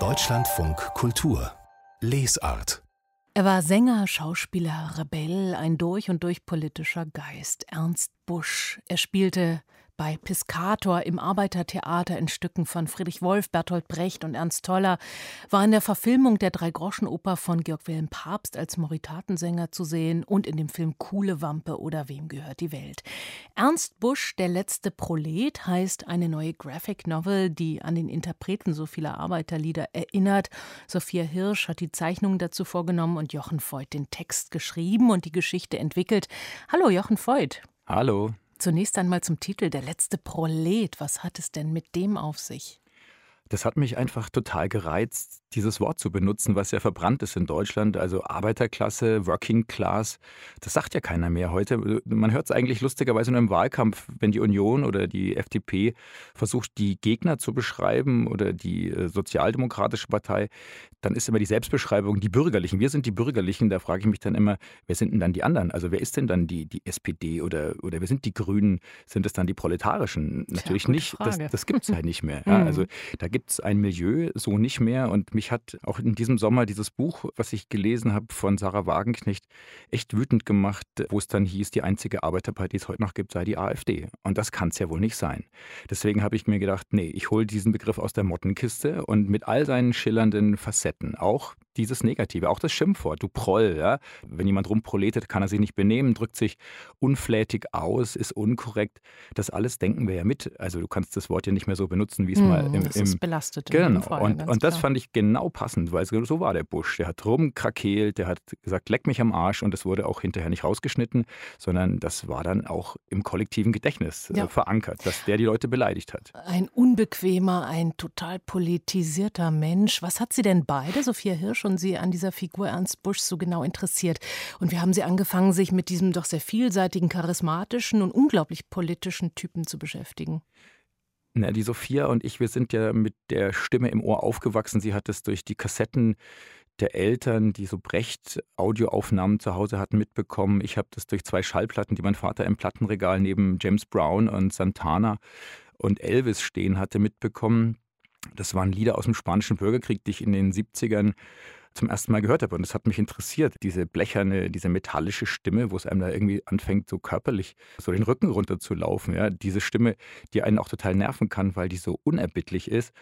Deutschlandfunk Kultur Lesart er war Sänger, Schauspieler, Rebell, ein durch und durch politischer Geist. Ernst Busch. Er spielte bei Piscator im Arbeitertheater in Stücken von Friedrich Wolf, Bertolt Brecht und Ernst Toller, war in der Verfilmung der Dreigroschenoper von Georg Wilhelm Papst als Moritatensänger zu sehen und in dem Film Kuhle Wampe oder Wem gehört die Welt. Ernst Busch, der letzte Prolet, heißt eine neue Graphic Novel, die an den Interpreten so vieler Arbeiterlieder erinnert. Sophia Hirsch hat die Zeichnungen dazu vorgenommen und Jochen Voigt den Text geschrieben und die Geschichte entwickelt. Hallo Jochen Voigt. Hallo. Zunächst einmal zum Titel Der letzte Prolet. Was hat es denn mit dem auf sich? Das hat mich einfach total gereizt, dieses Wort zu benutzen, was ja verbrannt ist in Deutschland, also Arbeiterklasse, Working Class. Das sagt ja keiner mehr heute. Man hört es eigentlich lustigerweise nur im Wahlkampf, wenn die Union oder die FDP versucht, die Gegner zu beschreiben oder die äh, Sozialdemokratische Partei, dann ist immer die Selbstbeschreibung die Bürgerlichen. Wir sind die Bürgerlichen. Da frage ich mich dann immer, wer sind denn dann die anderen? Also wer ist denn dann die, die SPD oder, oder wer sind die Grünen? Sind es dann die Proletarischen? Natürlich nicht. Frage. Das, das gibt es halt nicht mehr. Ja, mhm. also da gibt es ein Milieu so nicht mehr. Und mich hat auch in diesem Sommer dieses Buch, was ich gelesen habe von Sarah Wagenknecht, echt wütend gemacht, wo es dann hieß, die einzige Arbeiterpartei, die es heute noch gibt, sei die AfD. Und das kann es ja wohl nicht sein. Deswegen habe ich mir gedacht, nee, ich hole diesen Begriff aus der Mottenkiste und mit all seinen schillernden Facetten, auch dieses Negative, auch das Schimpfwort, du Proll, ja. Wenn jemand rumproletet, kann er sich nicht benehmen, drückt sich unflätig aus, ist unkorrekt. Das alles denken wir ja mit. Also du kannst das Wort ja nicht mehr so benutzen, wie es hm, mal im, das ist belastet. Genau. Fall, und, und das fand ich genau passend, weil so war der Busch. Der hat rumkrakeelt, der hat gesagt, leck mich am Arsch und das wurde auch hinterher nicht rausgeschnitten, sondern das war dann auch im kollektiven Gedächtnis äh, ja. verankert, dass der die Leute beleidigt hat. Ein unbequemer, ein total politisierter Mensch. Was hat sie denn beide, Sophia Hirsch und Sie an dieser Figur Ernst Busch so genau interessiert? Und wie haben Sie angefangen, sich mit diesem doch sehr vielseitigen, charismatischen und unglaublich politischen Typen zu beschäftigen? Na, die Sophia und ich, wir sind ja mit der Stimme im Ohr aufgewachsen. Sie hat es durch die Kassetten der Eltern, die so Brecht-Audioaufnahmen zu Hause hatten, mitbekommen. Ich habe das durch zwei Schallplatten, die mein Vater im Plattenregal neben James Brown und Santana und Elvis stehen hatte, mitbekommen. Das waren Lieder aus dem Spanischen Bürgerkrieg, die ich in den 70ern zum ersten Mal gehört habe. Und das hat mich interessiert, diese blecherne, diese metallische Stimme, wo es einem da irgendwie anfängt, so körperlich so den Rücken runterzulaufen. Ja? Diese Stimme, die einen auch total nerven kann, weil die so unerbittlich ist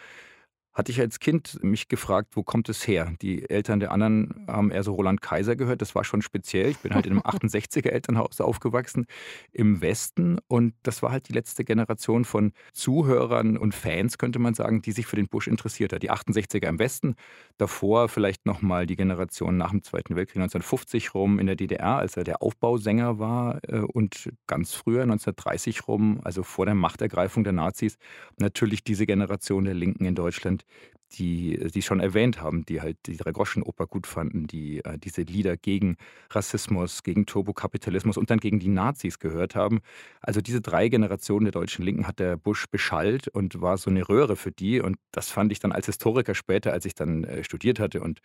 hatte ich als Kind mich gefragt, wo kommt es her? Die Eltern der anderen haben eher so Roland Kaiser gehört. Das war schon speziell. Ich bin halt in einem 68er Elternhaus aufgewachsen im Westen und das war halt die letzte Generation von Zuhörern und Fans, könnte man sagen, die sich für den Busch interessiert hat. Die 68er im Westen, davor vielleicht nochmal die Generation nach dem Zweiten Weltkrieg 1950 rum in der DDR, als er der Aufbausänger war äh, und ganz früher 1930 rum, also vor der Machtergreifung der Nazis, natürlich diese Generation der Linken in Deutschland and die Sie schon erwähnt haben, die halt die Dragoschenoper gut fanden, die äh, diese Lieder gegen Rassismus, gegen Turbokapitalismus und dann gegen die Nazis gehört haben. Also diese drei Generationen der deutschen Linken hat der Bush beschallt und war so eine Röhre für die. Und das fand ich dann als Historiker später, als ich dann äh, studiert hatte und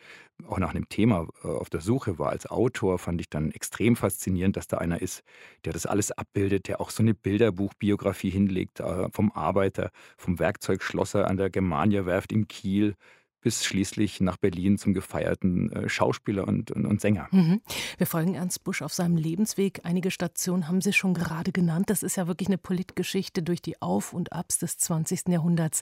auch nach einem Thema äh, auf der Suche war als Autor, fand ich dann extrem faszinierend, dass da einer ist, der das alles abbildet, der auch so eine Bilderbuchbiografie hinlegt äh, vom Arbeiter, vom Werkzeugschlosser an der Germania-Werft in Kiel Kiel bis schließlich nach Berlin zum gefeierten äh, Schauspieler und, und, und Sänger. Mhm. Wir folgen Ernst Busch auf seinem Lebensweg. Einige Stationen haben Sie schon gerade genannt. Das ist ja wirklich eine Politgeschichte durch die Auf- und Abs des 20. Jahrhunderts.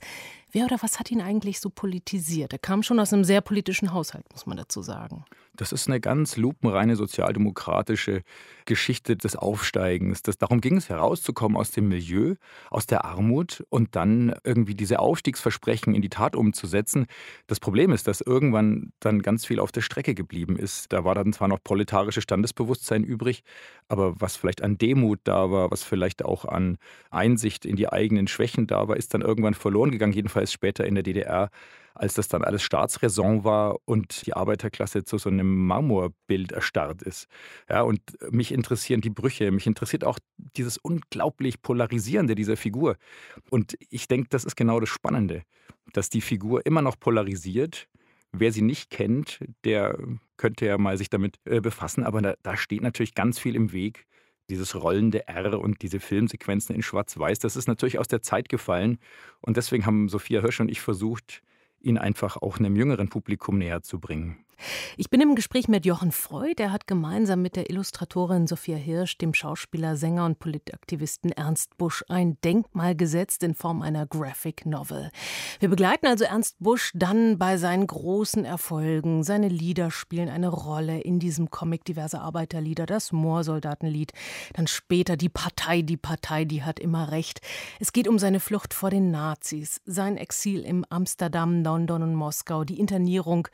Wer oder was hat ihn eigentlich so politisiert? Er kam schon aus einem sehr politischen Haushalt, muss man dazu sagen. Das ist eine ganz lupenreine sozialdemokratische Geschichte des Aufsteigens. Das, darum ging es herauszukommen aus dem Milieu, aus der Armut und dann irgendwie diese Aufstiegsversprechen in die Tat umzusetzen. Das Problem ist, dass irgendwann dann ganz viel auf der Strecke geblieben ist. Da war dann zwar noch proletarisches Standesbewusstsein übrig, aber was vielleicht an Demut da war, was vielleicht auch an Einsicht in die eigenen Schwächen da war, ist dann irgendwann verloren gegangen, jedenfalls später in der DDR als das dann alles Staatsräson war und die Arbeiterklasse zu so einem Marmorbild erstarrt ist. Ja, und mich interessieren die Brüche, mich interessiert auch dieses unglaublich Polarisierende dieser Figur. Und ich denke, das ist genau das Spannende, dass die Figur immer noch polarisiert. Wer sie nicht kennt, der könnte ja mal sich damit äh, befassen, aber da, da steht natürlich ganz viel im Weg dieses rollende R und diese Filmsequenzen in Schwarz-Weiß, das ist natürlich aus der Zeit gefallen. Und deswegen haben Sophia Hirsch und ich versucht, ihn einfach auch einem jüngeren Publikum näher zu bringen. Ich bin im Gespräch mit Jochen Freud. Er hat gemeinsam mit der Illustratorin Sophia Hirsch, dem Schauspieler, Sänger und Politaktivisten Ernst Busch ein Denkmal gesetzt in Form einer Graphic Novel. Wir begleiten also Ernst Busch dann bei seinen großen Erfolgen. Seine Lieder spielen eine Rolle in diesem Comic diverse Arbeiterlieder, das Moorsoldatenlied, dann später die Partei, die Partei, die hat immer recht. Es geht um seine Flucht vor den Nazis, sein Exil im Amsterdam, London und Moskau, die Internierung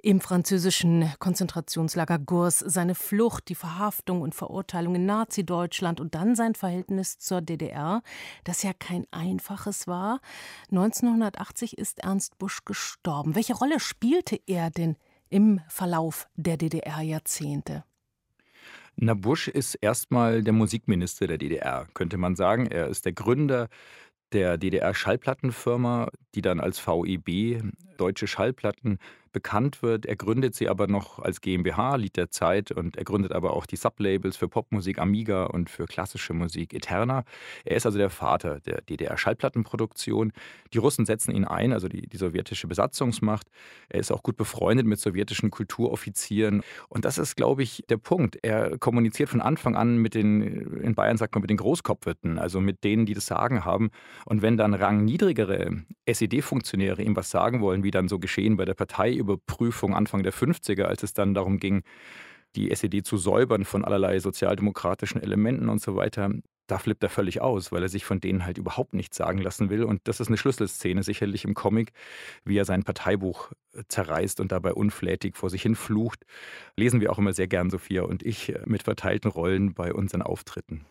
im Französischen französischen Konzentrationslager Gurs, seine Flucht, die Verhaftung und Verurteilung in Nazi-Deutschland und dann sein Verhältnis zur DDR, das ja kein einfaches war. 1980 ist Ernst Busch gestorben. Welche Rolle spielte er denn im Verlauf der DDR-Jahrzehnte? Na, Busch ist erstmal der Musikminister der DDR, könnte man sagen. Er ist der Gründer der DDR-Schallplattenfirma, die dann als VEB Deutsche Schallplatten bekannt wird. Er gründet sie aber noch als GmbH, Lied der Zeit, und er gründet aber auch die Sublabels für Popmusik Amiga und für klassische Musik Eterna. Er ist also der Vater der DDR-Schallplattenproduktion. Die Russen setzen ihn ein, also die, die sowjetische Besatzungsmacht. Er ist auch gut befreundet mit sowjetischen Kulturoffizieren. Und das ist, glaube ich, der Punkt. Er kommuniziert von Anfang an mit den, in Bayern sagt man, mit den Großkopferten, also mit denen, die das Sagen haben. Und wenn dann rangniedrigere SED-Funktionäre ihm was sagen wollen, wie dann so geschehen bei der Parteiüberprüfung Anfang der 50er, als es dann darum ging, die SED zu säubern von allerlei sozialdemokratischen Elementen und so weiter. Da flippt er völlig aus, weil er sich von denen halt überhaupt nichts sagen lassen will. Und das ist eine Schlüsselszene sicherlich im Comic, wie er sein Parteibuch äh, zerreißt und dabei unflätig vor sich hin flucht. Lesen wir auch immer sehr gern, Sophia und ich, äh, mit verteilten Rollen bei unseren Auftritten.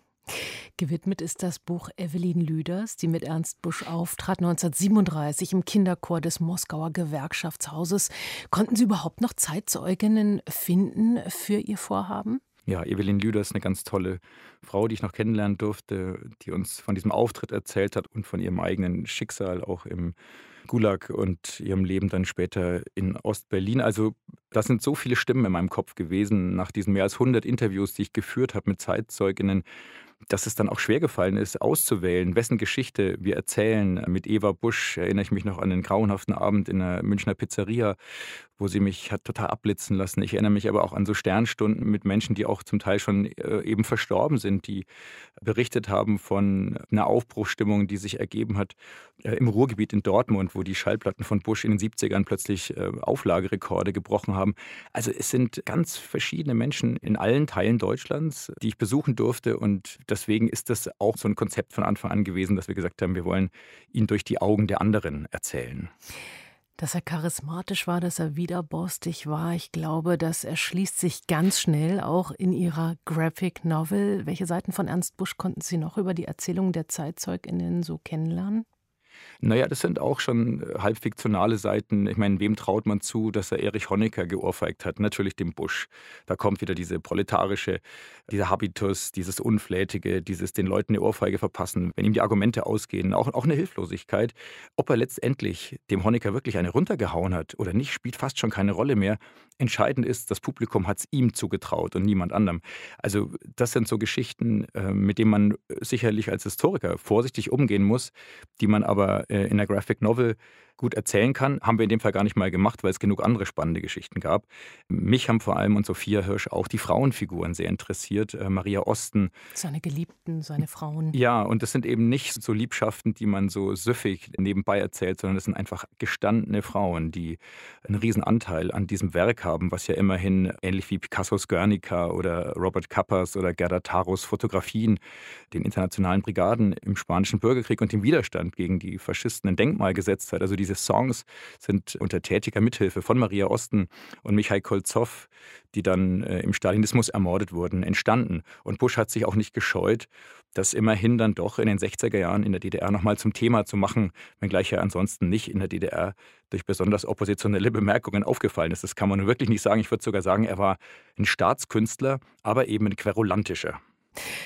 Gewidmet ist das Buch Evelyn Lüders, die mit Ernst Busch auftrat 1937 im Kinderchor des Moskauer Gewerkschaftshauses. Konnten Sie überhaupt noch Zeitzeuginnen finden für Ihr Vorhaben? Ja, Evelyn Lüders, eine ganz tolle Frau, die ich noch kennenlernen durfte, die uns von diesem Auftritt erzählt hat und von ihrem eigenen Schicksal auch im Gulag und ihrem Leben dann später in Ostberlin. Also das sind so viele Stimmen in meinem Kopf gewesen nach diesen mehr als 100 Interviews, die ich geführt habe mit Zeitzeuginnen, dass es dann auch schwer gefallen ist, auszuwählen, wessen Geschichte wir erzählen. Mit Eva Busch erinnere ich mich noch an den grauenhaften Abend in einer Münchner Pizzeria, wo sie mich hat total abblitzen lassen. Ich erinnere mich aber auch an so Sternstunden mit Menschen, die auch zum Teil schon äh, eben verstorben sind, die berichtet haben von einer Aufbruchstimmung, die sich ergeben hat äh, im Ruhrgebiet in Dortmund, wo die Schallplatten von Busch in den 70ern plötzlich äh, Auflagerekorde gebrochen haben. Also es sind ganz verschiedene Menschen in allen Teilen Deutschlands, die ich besuchen durfte und deswegen ist das auch so ein Konzept von Anfang an gewesen, dass wir gesagt haben, wir wollen ihn durch die Augen der anderen erzählen. Dass er charismatisch war, dass er widerborstig war, ich glaube, das erschließt sich ganz schnell auch in Ihrer Graphic Novel. Welche Seiten von Ernst Busch konnten Sie noch über die Erzählung der ZeitzeugInnen so kennenlernen? Naja, das sind auch schon äh, halb fiktionale Seiten. Ich meine, wem traut man zu, dass er Erich Honecker geohrfeigt hat? Natürlich dem Busch. Da kommt wieder diese proletarische, dieser Habitus, dieses Unflätige, dieses den Leuten eine Ohrfeige verpassen, wenn ihm die Argumente ausgehen. Auch, auch eine Hilflosigkeit. Ob er letztendlich dem Honecker wirklich eine runtergehauen hat oder nicht, spielt fast schon keine Rolle mehr. Entscheidend ist, das Publikum hat es ihm zugetraut und niemand anderem. Also das sind so Geschichten, äh, mit denen man sicherlich als Historiker vorsichtig umgehen muss, die man aber äh, in der Graphic Novel gut erzählen kann. Haben wir in dem Fall gar nicht mal gemacht, weil es genug andere spannende Geschichten gab. Mich haben vor allem und Sophia Hirsch auch die Frauenfiguren sehr interessiert. Äh, Maria Osten. Seine Geliebten, seine Frauen. Ja, und das sind eben nicht so Liebschaften, die man so süffig nebenbei erzählt, sondern das sind einfach gestandene Frauen, die einen riesen Anteil an diesem Werk haben, was ja immerhin ähnlich wie Picassos Guernica oder Robert Kappers oder Gerda Taros Fotografien den internationalen Brigaden im Spanischen Bürgerkrieg und dem Widerstand gegen die Faschisten ein Denkmal gesetzt hat. Also die diese Songs sind unter tätiger Mithilfe von Maria Osten und Michael Kolzow, die dann äh, im Stalinismus ermordet wurden, entstanden. Und Bush hat sich auch nicht gescheut, das immerhin dann doch in den 60er Jahren in der DDR nochmal zum Thema zu machen, wenngleich er ansonsten nicht in der DDR durch besonders oppositionelle Bemerkungen aufgefallen ist. Das kann man wirklich nicht sagen. Ich würde sogar sagen, er war ein Staatskünstler, aber eben ein querulantischer.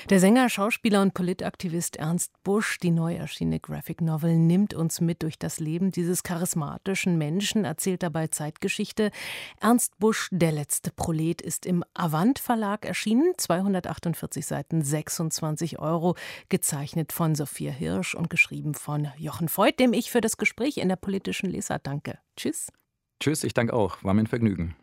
Der Sänger, Schauspieler und Politaktivist Ernst Busch, die neu erschienene Graphic Novel, nimmt uns mit durch das Leben dieses charismatischen Menschen, erzählt dabei Zeitgeschichte. Ernst Busch, Der letzte Prolet, ist im Avant Verlag erschienen, 248 Seiten, 26 Euro, gezeichnet von Sophia Hirsch und geschrieben von Jochen Voigt, dem ich für das Gespräch in der politischen Leser danke. Tschüss. Tschüss, ich danke auch. War mir ein Vergnügen.